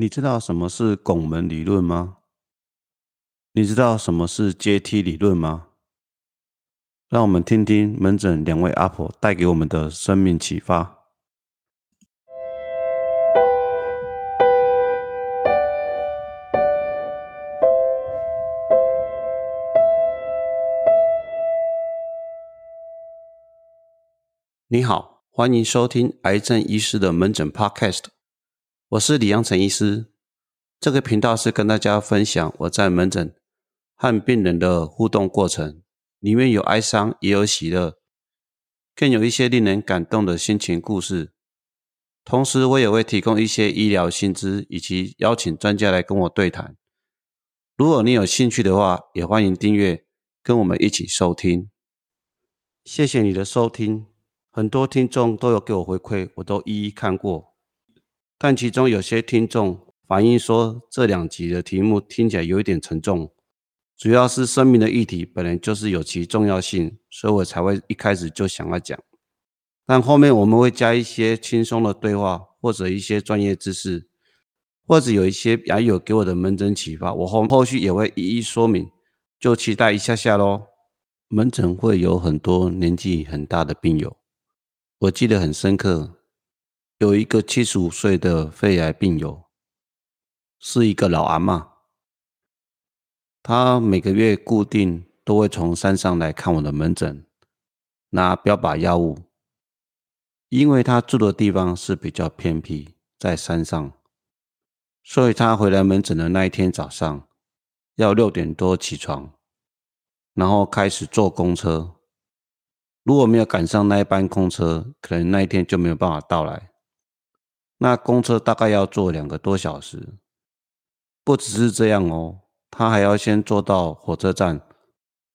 你知道什么是拱门理论吗？你知道什么是阶梯理论吗？让我们听听门诊两位阿婆带给我们的生命启发。你好，欢迎收听癌症医师的门诊 Podcast。我是李阳陈医师，这个频道是跟大家分享我在门诊和病人的互动过程，里面有哀伤，也有喜乐，更有一些令人感动的心情故事。同时，我也会提供一些医疗薪资，以及邀请专家来跟我对谈。如果你有兴趣的话，也欢迎订阅，跟我们一起收听。谢谢你的收听，很多听众都有给我回馈，我都一一看过。但其中有些听众反映说，这两集的题目听起来有一点沉重，主要是生命的议题本来就是有其重要性，所以我才会一开始就想要讲。但后面我们会加一些轻松的对话，或者一些专业知识，或者有一些牙友给我的门诊启发，我后后续也会一一说明，就期待一下下喽。门诊会有很多年纪很大的病友，我记得很深刻。有一个七十五岁的肺癌病友，是一个老阿妈。她每个月固定都会从山上来看我的门诊，拿标靶药物。因为她住的地方是比较偏僻，在山上，所以她回来门诊的那一天早上，要六点多起床，然后开始坐公车。如果没有赶上那一班公车，可能那一天就没有办法到来。那公车大概要坐两个多小时，不只是这样哦，他还要先坐到火车站，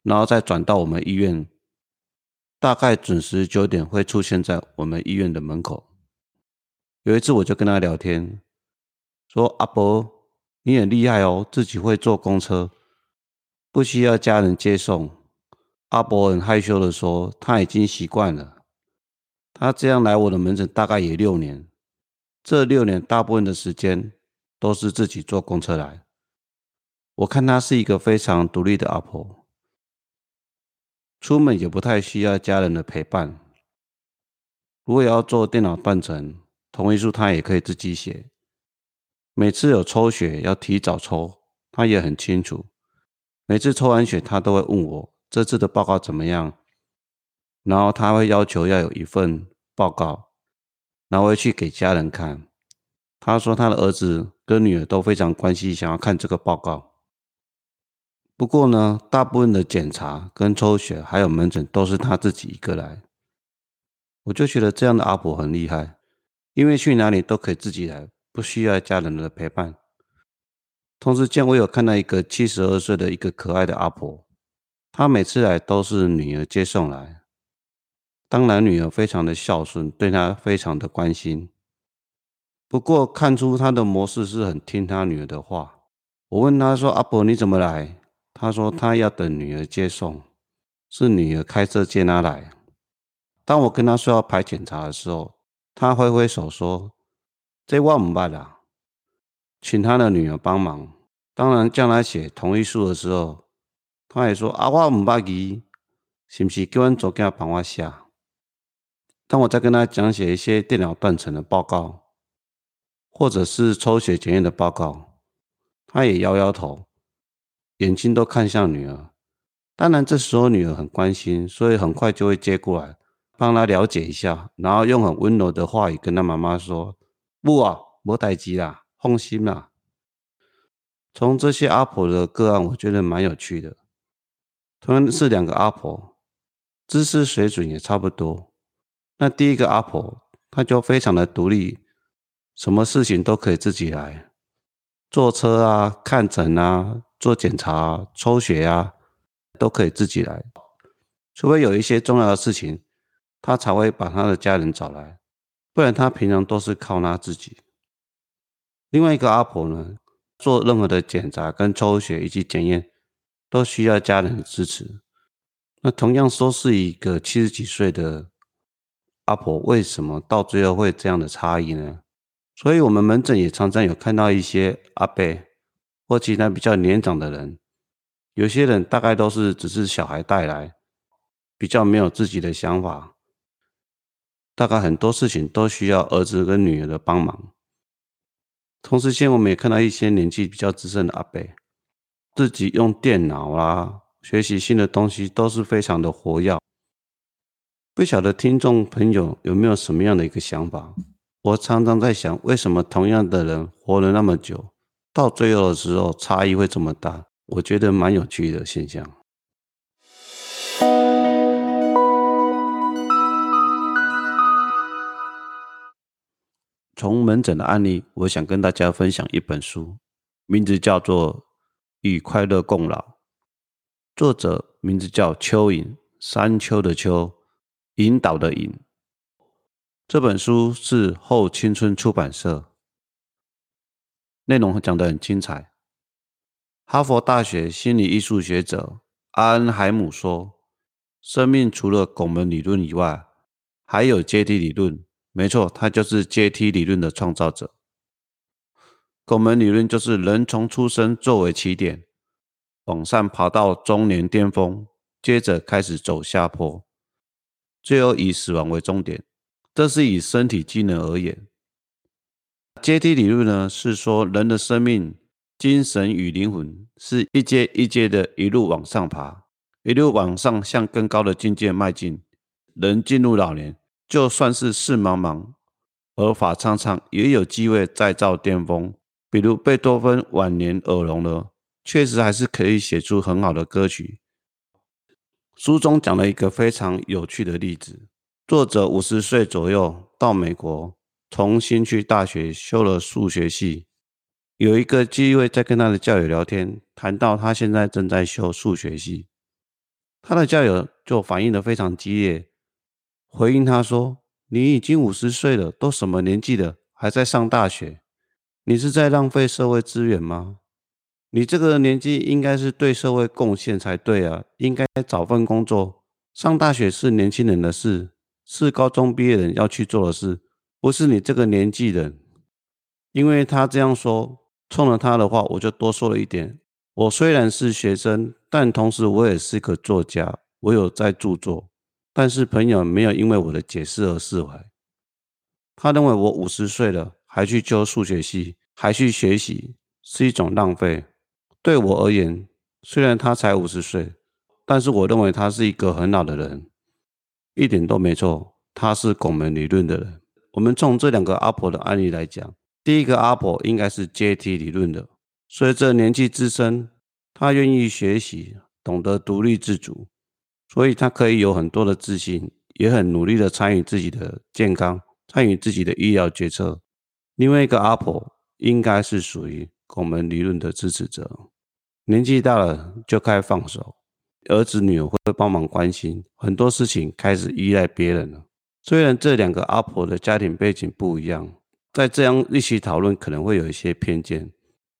然后再转到我们医院，大概准时九点会出现在我们医院的门口。有一次我就跟他聊天，说：“阿伯，你很厉害哦，自己会坐公车，不需要家人接送。”阿伯很害羞的说：“他已经习惯了，他这样来我的门诊大概也六年。”这六年大部分的时间都是自己坐公车来。我看她是一个非常独立的阿婆，出门也不太需要家人的陪伴。如果要做电脑断层，同意书她也可以自己写。每次有抽血要提早抽，她也很清楚。每次抽完血，她都会问我这次的报告怎么样，然后她会要求要有一份报告。拿回去给家人看。他说他的儿子跟女儿都非常关心，想要看这个报告。不过呢，大部分的检查跟抽血还有门诊都是他自己一个来。我就觉得这样的阿婆很厉害，因为去哪里都可以自己来，不需要家人的陪伴。同时间，我有看到一个七十二岁的一个可爱的阿婆，她每次来都是女儿接送来。当然，女儿非常的孝顺，对他非常的关心。不过看出他的模式是很听他女儿的话。我问他说：“阿伯你怎么来？”他说：“他要等女儿接送，是女儿开车接他来。”当我跟他说要排检查的时候，他挥挥手说：“这我唔办啦，请他的女儿帮忙。”当然叫他写同意书的时候，他也说：“啊，我唔捌字，是不是叫阮做囝帮我写？”当我在跟他讲解一些电脑断层的报告，或者是抽血检验的报告，他也摇摇头，眼睛都看向女儿。当然，这时候女儿很关心，所以很快就会接过来，帮他了解一下，然后用很温柔的话语跟他妈妈说：“不啊，莫待机啦，放心啦。”从这些阿婆的个案，我觉得蛮有趣的。同样是两个阿婆，知识水准也差不多。那第一个阿婆，她就非常的独立，什么事情都可以自己来，坐车啊、看诊啊、做检查、抽血啊，都可以自己来。除非有一些重要的事情，她才会把她的家人找来，不然她平常都是靠她自己。另外一个阿婆呢，做任何的检查、跟抽血以及检验，都需要家人的支持。那同样都是一个七十几岁的。阿婆为什么到最后会这样的差异呢？所以我们门诊也常常有看到一些阿伯或其他比较年长的人，有些人大概都是只是小孩带来，比较没有自己的想法，大概很多事情都需要儿子跟女儿的帮忙。同时间，我们也看到一些年纪比较资深的阿伯，自己用电脑啊，学习新的东西都是非常的活跃。不晓得听众朋友有没有什么样的一个想法？我常常在想，为什么同样的人活了那么久，到最后的时候差异会这么大？我觉得蛮有趣的现象。从门诊的案例，我想跟大家分享一本书，名字叫做《与快乐共老》，作者名字叫蚯蚓，山丘的丘，引导的引。这本书是后青春出版社，内容讲得很精彩。哈佛大学心理艺术学者阿恩海姆说：“生命除了拱门理论以外，还有阶梯理论。”没错，他就是阶梯理论的创造者。拱门理论就是人从出生作为起点，往上爬到中年巅峰，接着开始走下坡，最后以死亡为终点。这是以身体机能而言。阶梯理论呢，是说人的生命、精神与灵魂是一阶一阶的一路往上爬，一路往上向更高的境界迈进。人进入老年。就算是事茫茫，而法苍苍，也有机会再造巅峰。比如贝多芬晚年耳聋了，确实还是可以写出很好的歌曲。书中讲了一个非常有趣的例子：作者五十岁左右到美国，重新去大学修了数学系。有一个机会在跟他的教友聊天，谈到他现在正在修数学系，他的教友就反应的非常激烈。回应他说：“你已经五十岁了，都什么年纪了，还在上大学？你是在浪费社会资源吗？你这个年纪应该是对社会贡献才对啊！应该找份工作。上大学是年轻人的事，是高中毕业人要去做的事，不是你这个年纪人。因为他这样说，冲了他的话，我就多说了一点。我虽然是学生，但同时我也是个作家，我有在著作。”但是朋友没有因为我的解释而释怀，他认为我五十岁了还去教数学系，还去学习是一种浪费。对我而言，虽然他才五十岁，但是我认为他是一个很老的人，一点都没错。他是拱门理论的人。我们从这两个阿婆的案例来讲，第一个阿婆应该是阶梯理论的，随着年纪资深，他愿意学习，懂得独立自主。所以他可以有很多的自信，也很努力的参与自己的健康，参与自己的医疗决策。另外一个阿婆应该是属于拱门理论的支持者，年纪大了就开始放手，儿子女儿会帮忙关心，很多事情开始依赖别人了。虽然这两个阿婆的家庭背景不一样，在这样一起讨论可能会有一些偏见，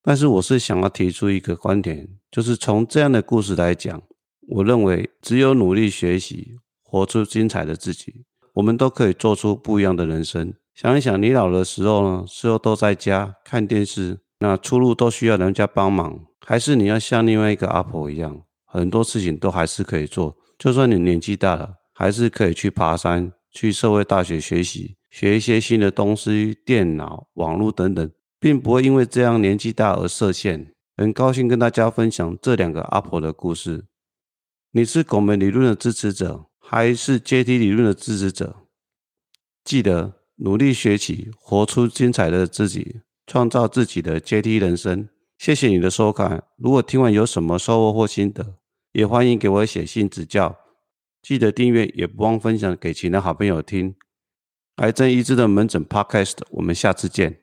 但是我是想要提出一个观点，就是从这样的故事来讲。我认为，只有努力学习，活出精彩的自己，我们都可以做出不一样的人生。想一想，你老的时候呢，时候都在家看电视，那出入都需要人家帮忙，还是你要像另外一个阿婆一样，很多事情都还是可以做。就算你年纪大了，还是可以去爬山，去社会大学学习，学一些新的东西，电脑、网络等等，并不会因为这样年纪大而设限。很高兴跟大家分享这两个阿婆的故事。你是拱门理论的支持者，还是阶梯理论的支持者？记得努力学习，活出精彩的自己，创造自己的阶梯人生。谢谢你的收看。如果听完有什么收获或心得，也欢迎给我写信指教。记得订阅，也不忘分享给其他好朋友听。癌症医治的门诊 Podcast，我们下次见。